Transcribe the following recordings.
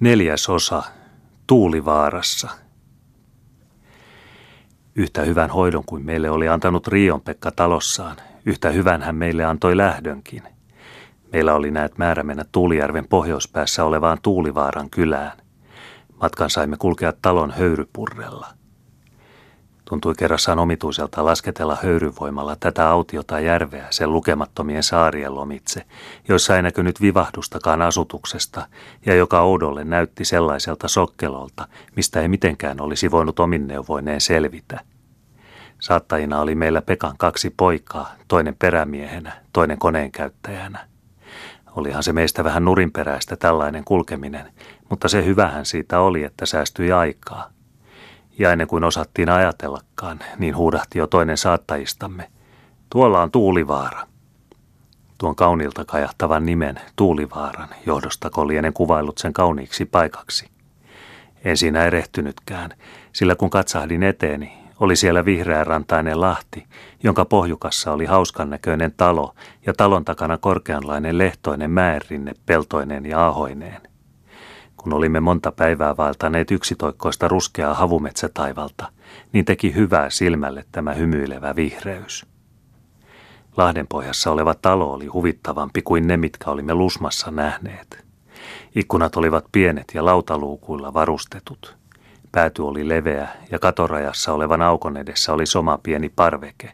Neljäs osa. Tuulivaarassa. Yhtä hyvän hoidon kuin meille oli antanut Rion Pekka talossaan, yhtä hyvän hän meille antoi lähdönkin. Meillä oli näet määrä mennä Tuulijärven pohjoispäässä olevaan Tuulivaaran kylään. Matkan saimme kulkea talon höyrypurrella. Tuntui kerrassaan omituiselta lasketella höyryvoimalla tätä autiota järveä sen lukemattomien saarien lomitse, joissa ei näkynyt vivahdustakaan asutuksesta ja joka oudolle näytti sellaiselta sokkelolta, mistä ei mitenkään olisi voinut omin neuvoineen selvitä. Saattajina oli meillä Pekan kaksi poikaa, toinen perämiehenä, toinen koneenkäyttäjänä. Olihan se meistä vähän nurinperäistä tällainen kulkeminen, mutta se hyvähän siitä oli, että säästyi aikaa – ja ennen kuin osattiin ajatellakaan, niin huudahti jo toinen saattajistamme. Tuolla on Tuulivaara. Tuon kauniilta kajahtavan nimen Tuulivaaran johdosta lienen kuvailut sen kauniiksi paikaksi. En siinä erehtynytkään, sillä kun katsahdin eteeni, oli siellä vihreärantainen lahti, jonka pohjukassa oli hauskan näköinen talo ja talon takana korkeanlainen lehtoinen mäenrinne peltoinen ja ahoineen – kun olimme monta päivää vaeltaneet yksitoikkoista ruskeaa havumetsätaivalta, niin teki hyvää silmälle tämä hymyilevä vihreys. Lahdenpohjassa oleva talo oli huvittavampi kuin ne, mitkä olimme Lusmassa nähneet. Ikkunat olivat pienet ja lautaluukuilla varustetut. Pääty oli leveä ja katorajassa olevan aukon edessä oli soma pieni parveke.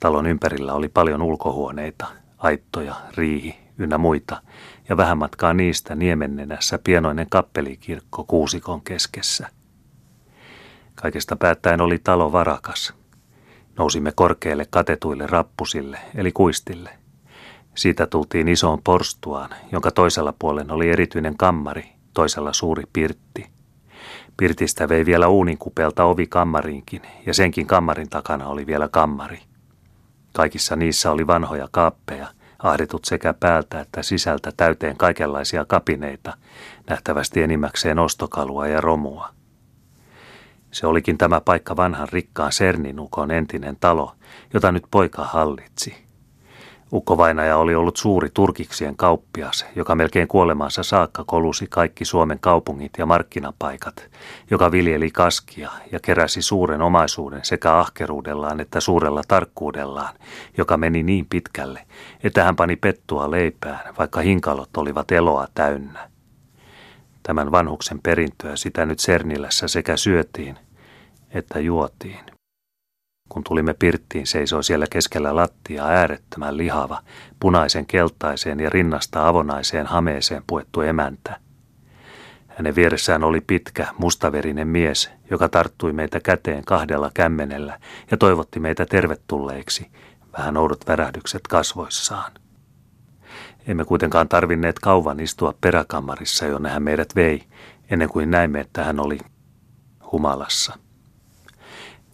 Talon ympärillä oli paljon ulkohuoneita, aittoja, riihi ynnä muita, ja vähän matkaa niistä niemennenässä pienoinen kappelikirkko kuusikon keskessä. Kaikesta päättäen oli talo varakas. Nousimme korkeille katetuille rappusille, eli kuistille. Siitä tultiin isoon porstuaan, jonka toisella puolen oli erityinen kammari, toisella suuri pirtti. Pirtistä vei vielä uuninkupelta ovi kammariinkin, ja senkin kammarin takana oli vielä kammari. Kaikissa niissä oli vanhoja kaappeja, ahdetut sekä päältä että sisältä täyteen kaikenlaisia kapineita, nähtävästi enimmäkseen ostokalua ja romua. Se olikin tämä paikka vanhan rikkaan Serninukon entinen talo, jota nyt poika hallitsi. Ukkovainaja oli ollut suuri turkiksien kauppias, joka melkein kuolemansa saakka kolusi kaikki Suomen kaupungit ja markkinapaikat, joka viljeli kaskia ja keräsi suuren omaisuuden sekä ahkeruudellaan että suurella tarkkuudellaan, joka meni niin pitkälle, että hän pani pettua leipään, vaikka hinkalot olivat eloa täynnä. Tämän vanhuksen perintöä sitä nyt Sernilässä sekä syötiin että juotiin. Kun tulimme pirttiin, seisoi siellä keskellä lattiaa äärettömän lihava, punaisen keltaiseen ja rinnasta avonaiseen hameeseen puettu emäntä. Hänen vieressään oli pitkä, mustaverinen mies, joka tarttui meitä käteen kahdella kämmenellä ja toivotti meitä tervetulleiksi, vähän oudot värähdykset kasvoissaan. Emme kuitenkaan tarvinneet kauan istua peräkammarissa, jonne hän meidät vei, ennen kuin näimme, että hän oli humalassa.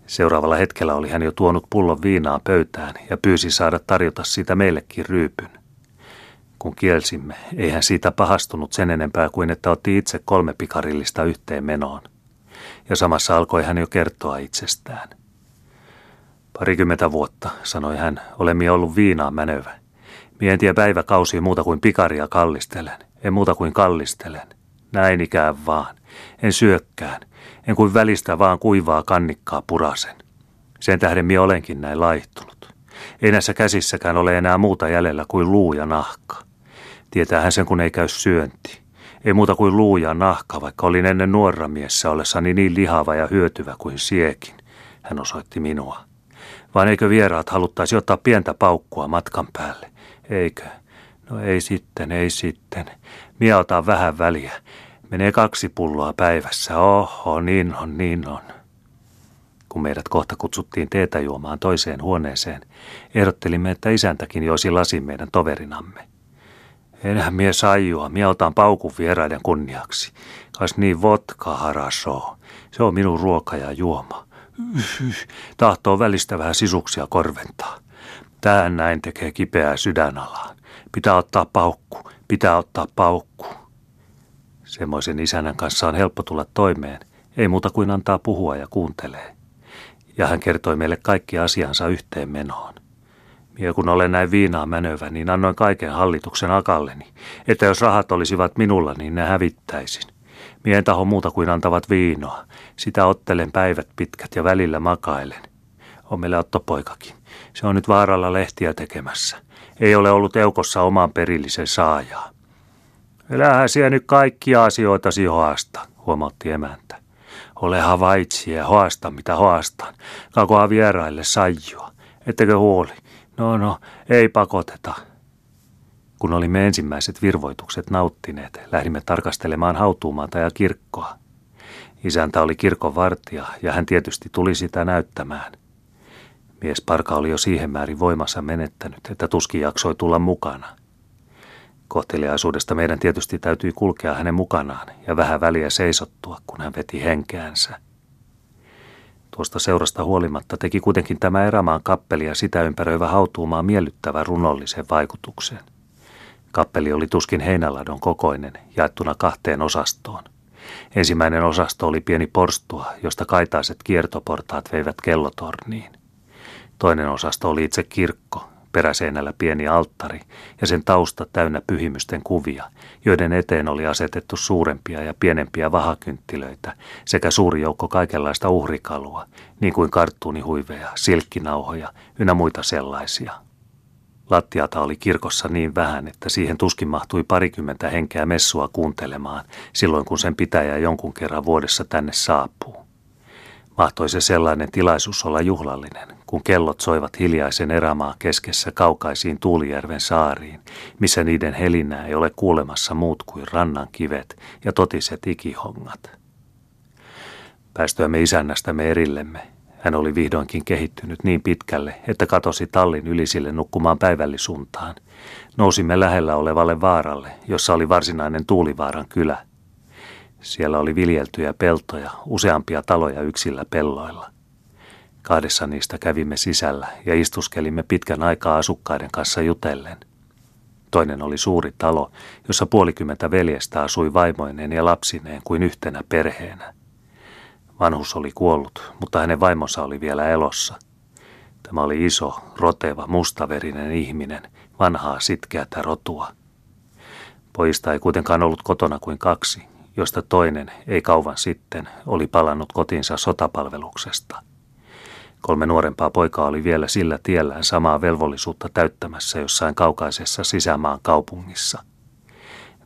Seuraavalla hetkellä oli hän jo tuonut pullon viinaa pöytään ja pyysi saada tarjota siitä meillekin ryypyn. Kun kielsimme, ei hän siitä pahastunut sen enempää kuin että otti itse kolme pikarillista yhteen menoon. Ja samassa alkoi hän jo kertoa itsestään. Parikymmentä vuotta, sanoi hän, olemme ollut viinaa mänövä. Mie en tiedä päiväkausia muuta kuin pikaria kallistelen. En muuta kuin kallistelen. Näin ikään vaan. En syökkään en kuin välistä vaan kuivaa kannikkaa purasen. Sen tähden minä olenkin näin laihtunut. Ei näissä käsissäkään ole enää muuta jäljellä kuin luu ja nahka. Tietäähän sen, kun ei käy syönti. Ei muuta kuin luu ja nahka, vaikka olin ennen nuora miessä ollessani niin lihava ja hyötyvä kuin siekin. Hän osoitti minua. Vaan eikö vieraat haluttaisi ottaa pientä paukkua matkan päälle? Eikö? No ei sitten, ei sitten. Mie otan vähän väliä. Menee kaksi pulloa päivässä. Oho, niin on, niin on. Kun meidät kohta kutsuttiin teetä juomaan toiseen huoneeseen, ehdottelimme, että isäntäkin joisi lasin meidän toverinamme. Enhän mie juo, mie otan paukun vieraiden kunniaksi. Kas niin vodka haraso. Se on minun ruoka ja juoma. tahtoo välistä vähän sisuksia korventaa. Tähän näin tekee kipeää sydänalaan. Pitää ottaa paukku, pitää ottaa paukku. Semmoisen isännän kanssa on helppo tulla toimeen, ei muuta kuin antaa puhua ja kuuntelee. Ja hän kertoi meille kaikki asiansa yhteen menoon. Ja kun olen näin viinaa menövä, niin annoin kaiken hallituksen akalleni, että jos rahat olisivat minulla, niin ne hävittäisin. Mie en taho muuta kuin antavat viinoa. Sitä ottelen päivät pitkät ja välillä makailen. On meillä Otto poikakin. Se on nyt vaaralla lehtiä tekemässä. Ei ole ollut eukossa oman perillisen saajaa. Elähän siellä nyt kaikkia asioita hoasta, huomautti emäntä. Ole havaitsi ja hoasta mitä hoastan. Kakoa vieraille sajua. Ettekö huoli? No no, ei pakoteta. Kun olimme ensimmäiset virvoitukset nauttineet, lähdimme tarkastelemaan hautuumaata ja kirkkoa. Isäntä oli kirkon vartija ja hän tietysti tuli sitä näyttämään. Mies Parka oli jo siihen määrin voimassa menettänyt, että tuskin jaksoi tulla mukana. Kohteliaisuudesta meidän tietysti täytyi kulkea hänen mukanaan ja vähän väliä seisottua, kun hän veti henkeänsä. Tuosta seurasta huolimatta teki kuitenkin tämä erämaan kappeli ja sitä ympäröivä hautuumaa miellyttävä runollisen vaikutuksen. Kappeli oli tuskin heinäladon kokoinen, jaettuna kahteen osastoon. Ensimmäinen osasto oli pieni porstua, josta kaitaiset kiertoportaat veivät kellotorniin. Toinen osasto oli itse kirkko, peräseinällä pieni alttari ja sen tausta täynnä pyhimysten kuvia, joiden eteen oli asetettu suurempia ja pienempiä vahakynttilöitä sekä suuri joukko kaikenlaista uhrikalua, niin kuin karttuunihuiveja, silkkinauhoja ynnä muita sellaisia. Lattiata oli kirkossa niin vähän, että siihen tuskin mahtui parikymmentä henkeä messua kuuntelemaan silloin, kun sen pitäjä jonkun kerran vuodessa tänne saapuu. Mahtoi se sellainen tilaisuus olla juhlallinen, kun kellot soivat hiljaisen erämaa keskessä kaukaisiin Tuulijärven saariin, missä niiden helinää ei ole kuulemassa muut kuin rannan kivet ja totiset ikihongat. Päästyämme isännästämme erillemme, hän oli vihdoinkin kehittynyt niin pitkälle, että katosi tallin ylisille nukkumaan päivällisuntaan. Nousimme lähellä olevalle vaaralle, jossa oli varsinainen Tuulivaaran kylä – siellä oli viljeltyjä peltoja, useampia taloja yksillä pelloilla. Kahdessa niistä kävimme sisällä ja istuskelimme pitkän aikaa asukkaiden kanssa jutellen. Toinen oli suuri talo, jossa puolikymmentä veljestä asui vaimoineen ja lapsineen kuin yhtenä perheenä. Vanhus oli kuollut, mutta hänen vaimonsa oli vielä elossa. Tämä oli iso, roteva, mustaverinen ihminen, vanhaa sitkeätä rotua. Pojista ei kuitenkaan ollut kotona kuin kaksi, josta toinen ei kauan sitten oli palannut kotinsa sotapalveluksesta. Kolme nuorempaa poikaa oli vielä sillä tiellään samaa velvollisuutta täyttämässä jossain kaukaisessa sisämaan kaupungissa.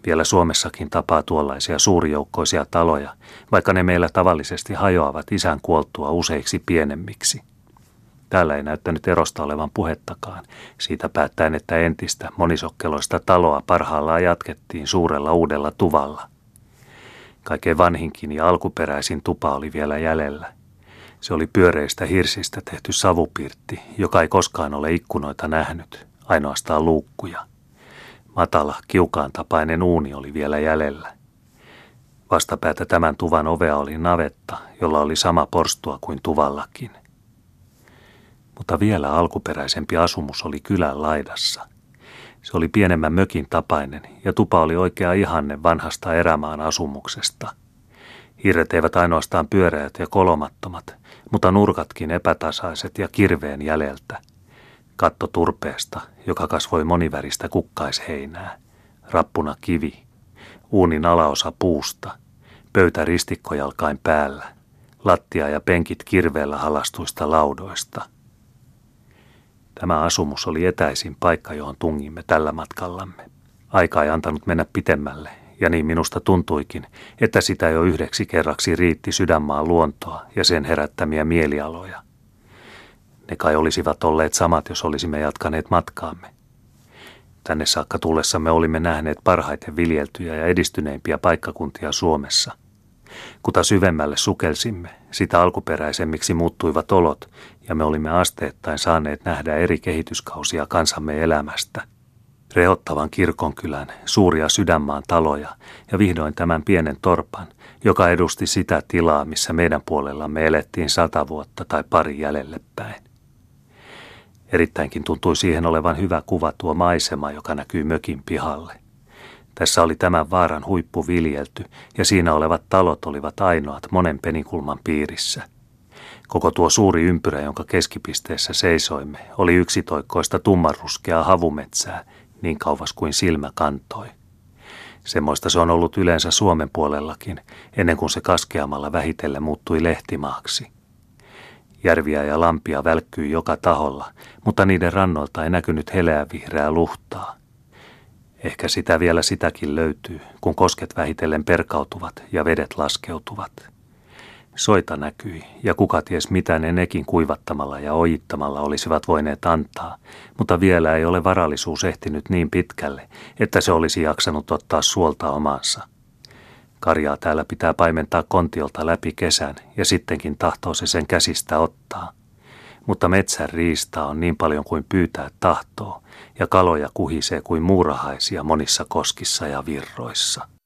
Vielä Suomessakin tapaa tuollaisia suurijoukkoisia taloja, vaikka ne meillä tavallisesti hajoavat isän kuoltua useiksi pienemmiksi. Täällä ei näyttänyt erosta olevan puhettakaan, siitä päättäen, että entistä monisokkeloista taloa parhaillaan jatkettiin suurella uudella tuvalla – Kaikkein vanhinkin ja alkuperäisin tupa oli vielä jäljellä. Se oli pyöreistä hirsistä tehty savupirtti, joka ei koskaan ole ikkunoita nähnyt, ainoastaan luukkuja. Matala, kiukaan tapainen uuni oli vielä jäljellä. Vastapäätä tämän tuvan ovea oli navetta, jolla oli sama porstua kuin tuvallakin. Mutta vielä alkuperäisempi asumus oli kylän laidassa – se oli pienemmän mökin tapainen ja tupa oli oikea ihanne vanhasta erämaan asumuksesta. Hirret eivät ainoastaan pyöreät ja kolomattomat, mutta nurkatkin epätasaiset ja kirveen jäljeltä. Katto turpeesta, joka kasvoi moniväristä kukkaisheinää. Rappuna kivi. Uunin alaosa puusta. Pöytä ristikkojalkain päällä. Lattia ja penkit kirveellä halastuista laudoista – Tämä asumus oli etäisin paikka, johon tungimme tällä matkallamme. Aika ei antanut mennä pitemmälle, ja niin minusta tuntuikin, että sitä jo yhdeksi kerraksi riitti sydänmaan luontoa ja sen herättämiä mielialoja. Ne kai olisivat olleet samat, jos olisimme jatkaneet matkaamme. Tänne saakka tullessamme olimme nähneet parhaiten viljeltyjä ja edistyneimpiä paikkakuntia Suomessa – Kuta syvemmälle sukelsimme, sitä alkuperäisemmiksi muuttuivat olot, ja me olimme asteittain saaneet nähdä eri kehityskausia kansamme elämästä. Rehottavan kirkonkylän, suuria sydänmaan taloja ja vihdoin tämän pienen torpan, joka edusti sitä tilaa, missä meidän puolellamme elettiin sata vuotta tai pari jäljelle päin. Erittäinkin tuntui siihen olevan hyvä kuva tuo maisema, joka näkyy mökin pihalle – tässä oli tämän vaaran huippu viljelty ja siinä olevat talot olivat ainoat monen penikulman piirissä. Koko tuo suuri ympyrä, jonka keskipisteessä seisoimme, oli yksitoikkoista tummanruskeaa havumetsää, niin kauas kuin silmä kantoi. Semmoista se on ollut yleensä Suomen puolellakin, ennen kuin se kaskeamalla vähitellen muuttui lehtimaaksi. Järviä ja lampia välkkyi joka taholla, mutta niiden rannoilta ei näkynyt heleä vihreää luhtaa. Ehkä sitä vielä sitäkin löytyy, kun kosket vähitellen perkautuvat ja vedet laskeutuvat. Soita näkyi, ja kuka ties mitä ne nekin kuivattamalla ja ojittamalla olisivat voineet antaa, mutta vielä ei ole varallisuus ehtinyt niin pitkälle, että se olisi jaksanut ottaa suolta omansa. Karjaa täällä pitää paimentaa kontiolta läpi kesän, ja sittenkin tahtoo se sen käsistä ottaa. Mutta metsän riistaa on niin paljon kuin pyytää tahtoo, ja kaloja kuhisee kuin muurahaisia monissa koskissa ja virroissa.